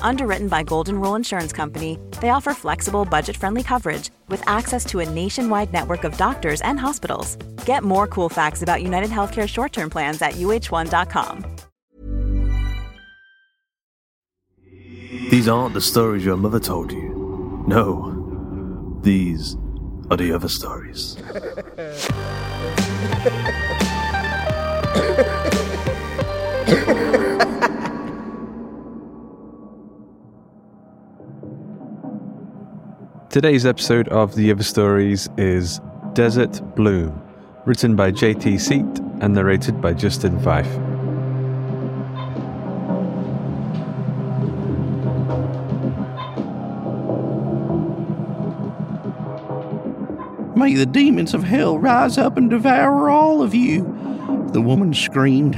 Underwritten by Golden Rule Insurance Company, they offer flexible, budget friendly coverage with access to a nationwide network of doctors and hospitals. Get more cool facts about United Healthcare short term plans at uhone.com. These aren't the stories your mother told you. No, these are the other stories. Today's episode of The Other Stories is Desert Bloom, written by JT Seate and narrated by Justin Fife. May the demons of hell rise up and devour all of you. The woman screamed,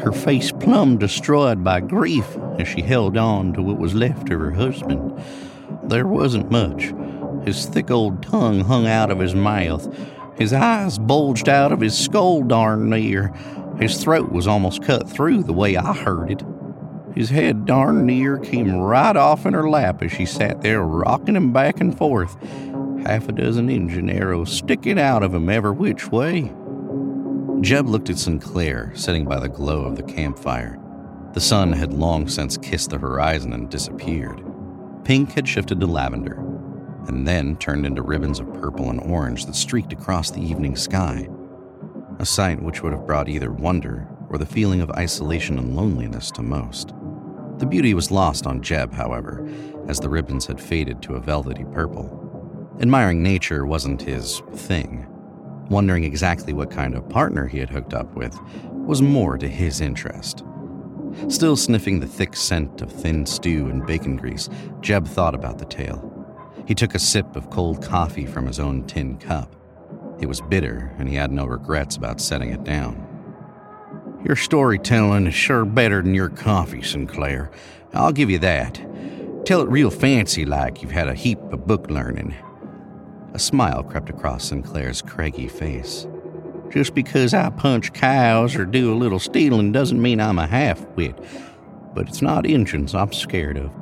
her face plumb destroyed by grief as she held on to what was left of her husband. There wasn't much. His thick old tongue hung out of his mouth. His eyes bulged out of his skull darn near. His throat was almost cut through the way I heard it. His head darn near came right off in her lap as she sat there rocking him back and forth, half a dozen Injun arrows sticking out of him every which way. Jeb looked at Sinclair, sitting by the glow of the campfire. The sun had long since kissed the horizon and disappeared. Pink had shifted to lavender, and then turned into ribbons of purple and orange that streaked across the evening sky. A sight which would have brought either wonder or the feeling of isolation and loneliness to most. The beauty was lost on Jeb, however, as the ribbons had faded to a velvety purple. Admiring nature wasn't his thing. Wondering exactly what kind of partner he had hooked up with was more to his interest. Still sniffing the thick scent of thin stew and bacon grease, Jeb thought about the tale. He took a sip of cold coffee from his own tin cup. It was bitter, and he had no regrets about setting it down. Your storytelling is sure better than your coffee, Sinclair. I'll give you that. Tell it real fancy like you've had a heap of book learning. A smile crept across Sinclair's craggy face. Just because I punch cows or do a little stealing doesn't mean I'm a half wit. But it's not Injuns I'm scared of.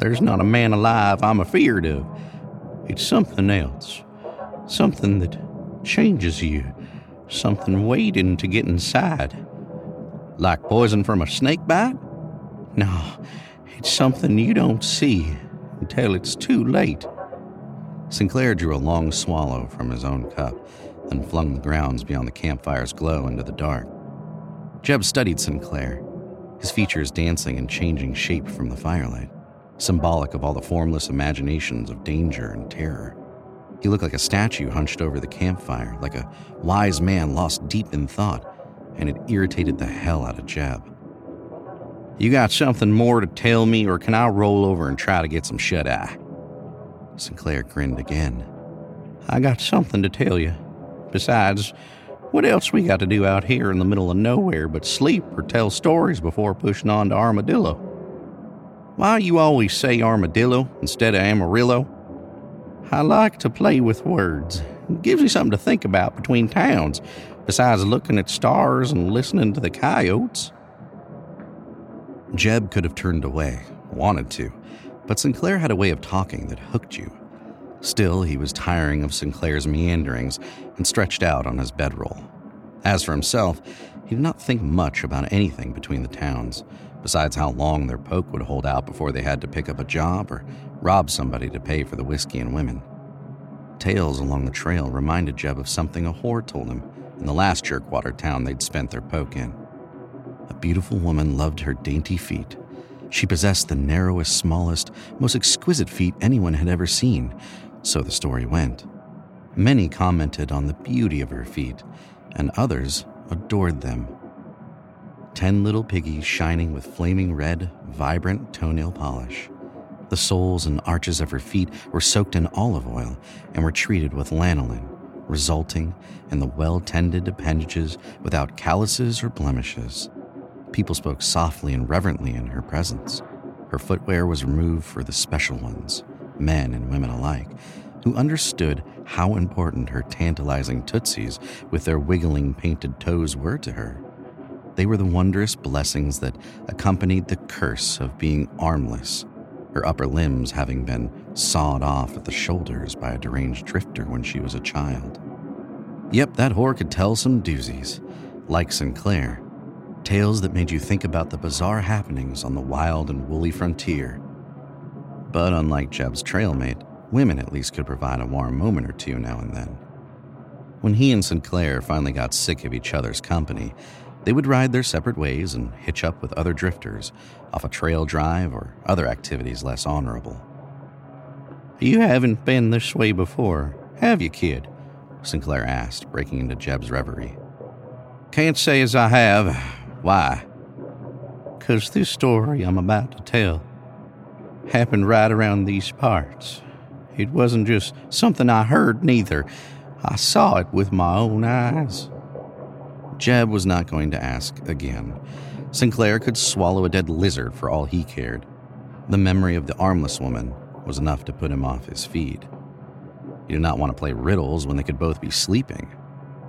There's not a man alive I'm afeared of. It's something else. Something that changes you. Something waiting to get inside. Like poison from a snake bite? No, it's something you don't see until it's too late. Sinclair drew a long swallow from his own cup, then flung the grounds beyond the campfire's glow into the dark. Jeb studied Sinclair, his features dancing and changing shape from the firelight, symbolic of all the formless imaginations of danger and terror. He looked like a statue hunched over the campfire, like a wise man lost deep in thought, and it irritated the hell out of Jeb. You got something more to tell me, or can I roll over and try to get some shut eye? Sinclair grinned again. I got something to tell you. Besides, what else we got to do out here in the middle of nowhere but sleep or tell stories before pushing on to Armadillo? Why you always say armadillo instead of amarillo? I like to play with words. It gives you something to think about between towns, besides looking at stars and listening to the coyotes. Jeb could have turned away, wanted to, but Sinclair had a way of talking that hooked you. Still, he was tiring of Sinclair's meanderings and stretched out on his bedroll. As for himself, he did not think much about anything between the towns, besides how long their poke would hold out before they had to pick up a job or rob somebody to pay for the whiskey and women. Tales along the trail reminded Jeb of something a whore told him in the last jerkwater town they'd spent their poke in. A beautiful woman loved her dainty feet. She possessed the narrowest, smallest, most exquisite feet anyone had ever seen, so the story went. Many commented on the beauty of her feet, and others adored them. Ten little piggies shining with flaming red, vibrant toenail polish. The soles and arches of her feet were soaked in olive oil and were treated with lanolin, resulting in the well tended appendages without calluses or blemishes. People spoke softly and reverently in her presence. Her footwear was removed for the special ones, men and women alike, who understood how important her tantalizing tootsies with their wiggling painted toes were to her. They were the wondrous blessings that accompanied the curse of being armless, her upper limbs having been sawed off at the shoulders by a deranged drifter when she was a child. Yep, that whore could tell some doozies, like Sinclair. Tales that made you think about the bizarre happenings on the wild and woolly frontier. But unlike Jeb's trailmate, women at least could provide a warm moment or two now and then. When he and Sinclair finally got sick of each other's company, they would ride their separate ways and hitch up with other drifters off a trail drive or other activities less honorable. You haven't been this way before, have you, kid? Sinclair asked, breaking into Jeb's reverie. Can't say as I have. Why? Because this story I'm about to tell happened right around these parts. It wasn't just something I heard, neither. I saw it with my own eyes. Jeb was not going to ask again. Sinclair could swallow a dead lizard for all he cared. The memory of the armless woman was enough to put him off his feed. He did not want to play riddles when they could both be sleeping.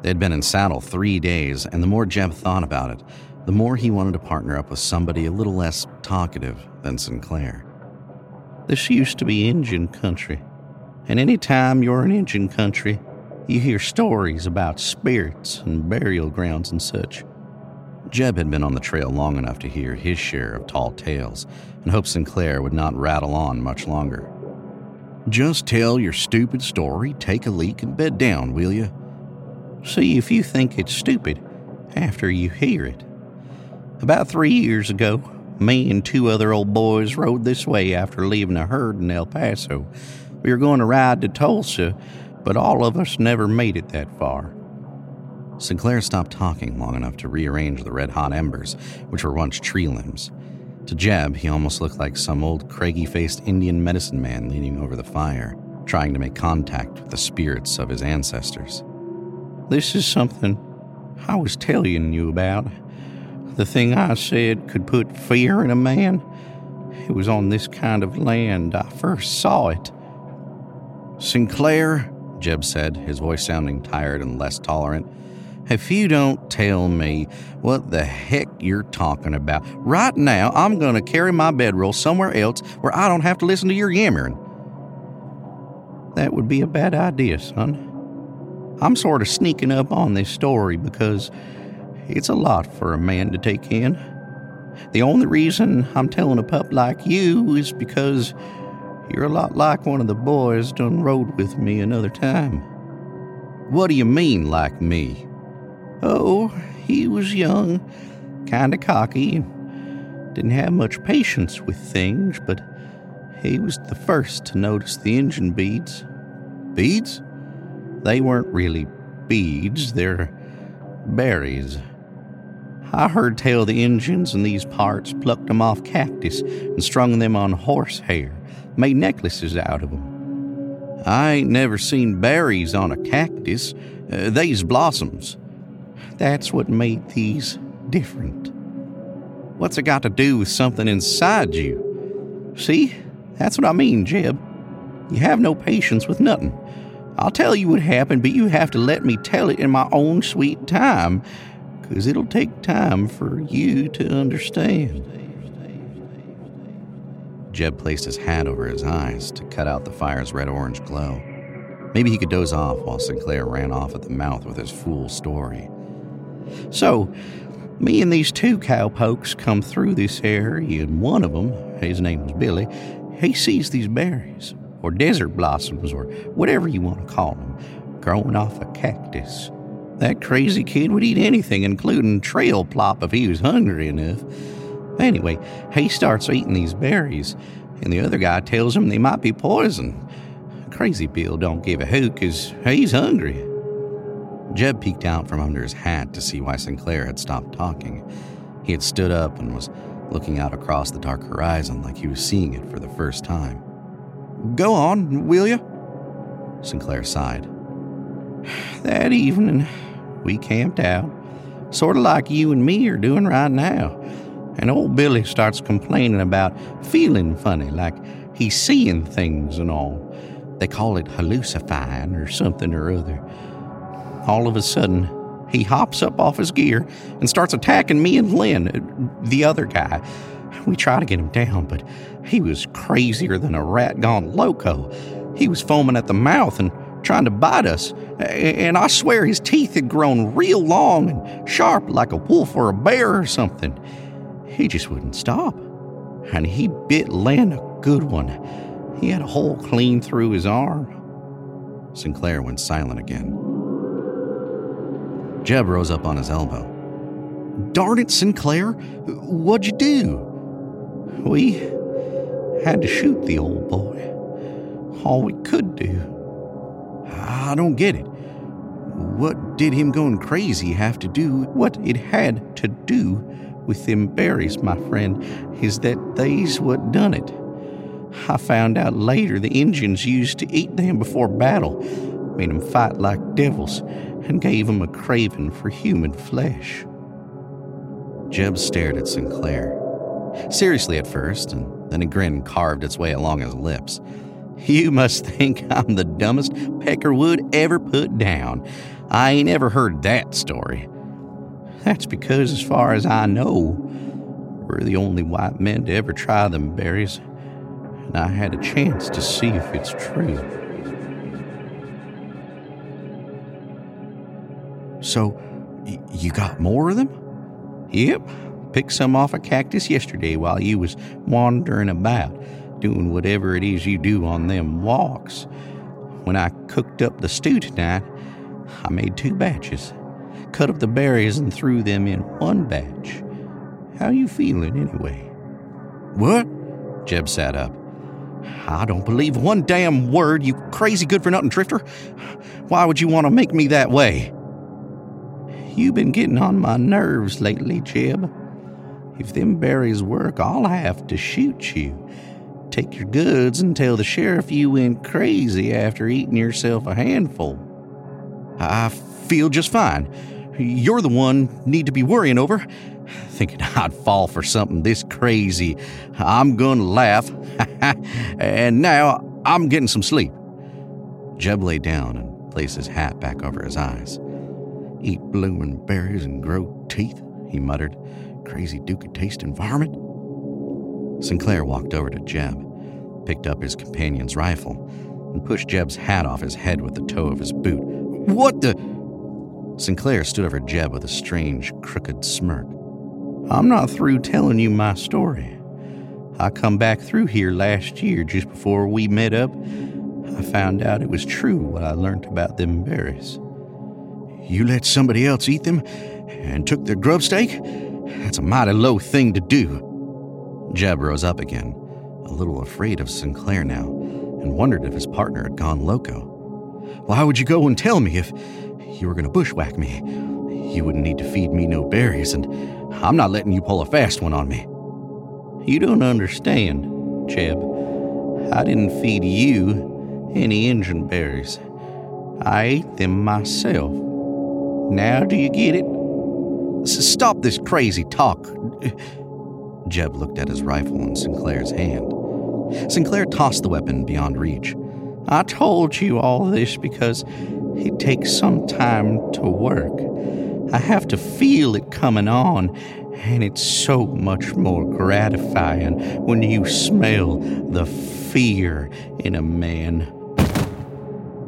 They had been in saddle three days, and the more Jeb thought about it, the more he wanted to partner up with somebody a little less talkative than Sinclair. This used to be Injun country, and any time you're in Injun country, you hear stories about spirits and burial grounds and such. Jeb had been on the trail long enough to hear his share of tall tales and hoped Sinclair would not rattle on much longer. Just tell your stupid story, take a leak, and bed down, will you? See if you think it's stupid after you hear it. About three years ago, me and two other old boys rode this way after leaving a herd in El Paso. We were going to ride to Tulsa but all of us never made it that far. Sinclair stopped talking long enough to rearrange the red hot embers, which were once tree limbs. To Jeb, he almost looked like some old craggy faced Indian medicine man leaning over the fire, trying to make contact with the spirits of his ancestors. This is something I was telling you about. The thing I said could put fear in a man. It was on this kind of land I first saw it. Sinclair, Jeb said, his voice sounding tired and less tolerant. If you don't tell me what the heck you're talking about, right now I'm going to carry my bedroll somewhere else where I don't have to listen to your yammering. That would be a bad idea, son. I'm sort of sneaking up on this story because it's a lot for a man to take in. The only reason I'm telling a pup like you is because you're a lot like one of the boys done rode with me another time. What do you mean, like me? Oh, he was young, kinda cocky, and didn't have much patience with things, but he was the first to notice the Injun beads. Beads? They weren't really beads, they're berries. I heard tell the Injuns in these parts plucked them off cactus and strung them on horsehair, made necklaces out of them. I ain't never seen berries on a cactus, uh, they's blossoms. That's what made these different. What's it got to do with something inside you? See, that's what I mean, Jeb. You have no patience with nothing. I'll tell you what happened, but you have to let me tell it in my own sweet time, because it'll take time for you to understand. Jeb placed his hat over his eyes to cut out the fire's red orange glow. Maybe he could doze off while Sinclair ran off at the mouth with his fool story. So, me and these two cowpokes come through this area, and one of them, his name was Billy, he sees these berries, or desert blossoms, or whatever you want to call them, growing off a cactus. That crazy kid would eat anything, including trail plop, if he was hungry enough. Anyway, he starts eating these berries, and the other guy tells him they might be poison. Crazy Bill don't give a hoot because he's hungry. Jeb peeked out from under his hat to see why Sinclair had stopped talking. He had stood up and was looking out across the dark horizon like he was seeing it for the first time. Go on, will you? Sinclair sighed. That evening, we camped out, sort of like you and me are doing right now. And old Billy starts complaining about feeling funny, like he's seeing things and all. They call it hallucifying or something or other. All of a sudden, he hops up off his gear and starts attacking me and Lynn, uh, the other guy. We try to get him down, but he was crazier than a rat gone loco. He was foaming at the mouth and trying to bite us, and I swear his teeth had grown real long and sharp like a wolf or a bear or something. He just wouldn't stop. And he bit Len a good one. He had a hole clean through his arm. Sinclair went silent again. Jeb rose up on his elbow. Darn it, Sinclair! What'd you do? We had to shoot the old boy. All we could do. I don't get it. What did him going crazy have to do? What it had to do with them berries, my friend, is that they's what done it. I found out later the Injuns used to eat them before battle, made them fight like devils, and gave them a craving for human flesh. Jeb stared at Sinclair. Seriously at first, and then a grin carved its way along his lips. You must think I'm the dumbest Peckerwood ever put down. I ain't ever heard that story. That's because, as far as I know, we're the only white men to ever try them berries, and I had a chance to see if it's true. So, y- you got more of them? Yep. Picked some off a cactus yesterday while you was wandering about, doing whatever it is you do on them walks. When I cooked up the stew tonight, I made two batches. Cut up the berries and threw them in one batch. How you feeling anyway? What? Jeb sat up. I don't believe one damn word, you crazy good for nothing drifter. Why would you want to make me that way? You've been getting on my nerves lately, Jeb. If them berries work, I'll have to shoot you. Take your goods and tell the sheriff you went crazy after eating yourself a handful. I feel just fine. You're the one need to be worrying over. Thinking I'd fall for something this crazy. I'm gonna laugh. and now I'm getting some sleep. Jeb lay down and placed his hat back over his eyes. Eat bloomin' berries and grow teeth, he muttered. Crazy dookie taste environment. Sinclair walked over to Jeb, picked up his companion's rifle, and pushed Jeb's hat off his head with the toe of his boot. What the? Sinclair stood over Jeb with a strange, crooked smirk. I'm not through telling you my story. I come back through here last year just before we met up. I found out it was true what I learned about them berries. You let somebody else eat them and took their grub stake? That's a mighty low thing to do. Jeb rose up again, a little afraid of Sinclair now, and wondered if his partner had gone loco. Why would you go and tell me if you were going to bushwhack me? You wouldn't need to feed me no berries, and I'm not letting you pull a fast one on me. You don't understand, Jeb. I didn't feed you any Injun berries. I ate them myself. Now do you get it? Stop this crazy talk. Jeb looked at his rifle in Sinclair's hand. Sinclair tossed the weapon beyond reach. I told you all this because it takes some time to work. I have to feel it coming on, and it's so much more gratifying when you smell the fear in a man.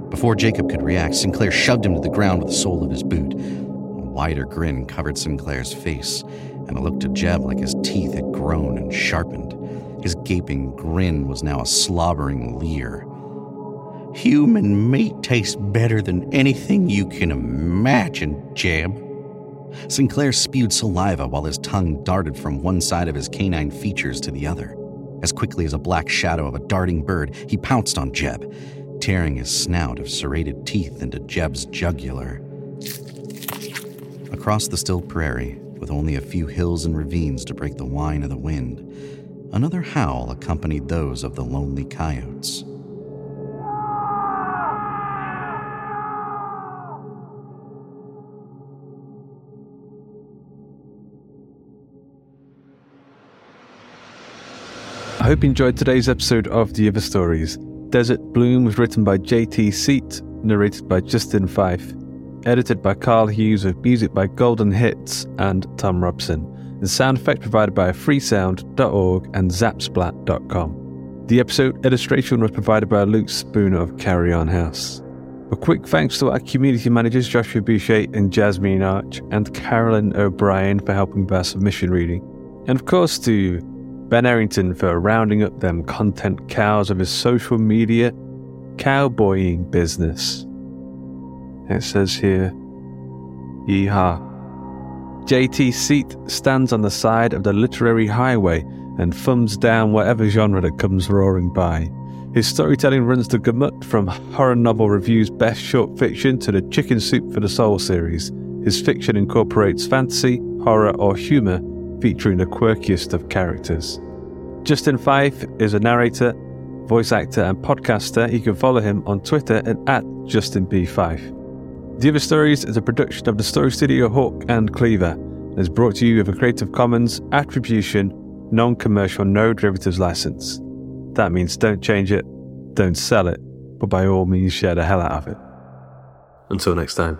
Before Jacob could react, Sinclair shoved him to the ground with the sole of his boot. A wider grin covered Sinclair's face, and it looked to Jeb like his teeth had grown and sharpened. His gaping grin was now a slobbering leer. Human meat tastes better than anything you can imagine, Jeb. Sinclair spewed saliva while his tongue darted from one side of his canine features to the other. As quickly as a black shadow of a darting bird, he pounced on Jeb, tearing his snout of serrated teeth into Jeb's jugular. Across the still prairie, with only a few hills and ravines to break the whine of the wind, another howl accompanied those of the lonely coyotes. I hope you enjoyed today's episode of The Other Stories. Desert Bloom was written by JT Seate, narrated by Justin Fife, edited by Karl Hughes with music by Golden Hits and Thom Robson, and sound effect provided by freesound.org and zapsplat.com. The episode illustration was provided by Luke Spooner of Carrion House. A quick thanks to our community managers Joshua Boucher and Jasmine Arch, and Carolyn O'Brien for helping with our submission reading. And of course to Ben Errington for rounding up them content cows of his social media cowboying business. It says here, Yeehaw. JT Seate stands on the side of the literary highway and thumbs down whatever genre that comes roaring by. His storytelling runs the gamut from horror novel reviews best short fiction to the Chicken Soup for the Soul series. His fiction incorporates fantasy, horror, or humor, featuring the quirkiest of characters. Justin Fife is a narrator, voice actor, and podcaster. You can follow him on Twitter at, at justinbfife. The Other Stories is a production of the Story Studio Hawk and Cleaver and is brought to you with a Creative Commons Attribution Non Commercial No Derivatives license. That means don't change it, don't sell it, but by all means share the hell out of it. Until next time.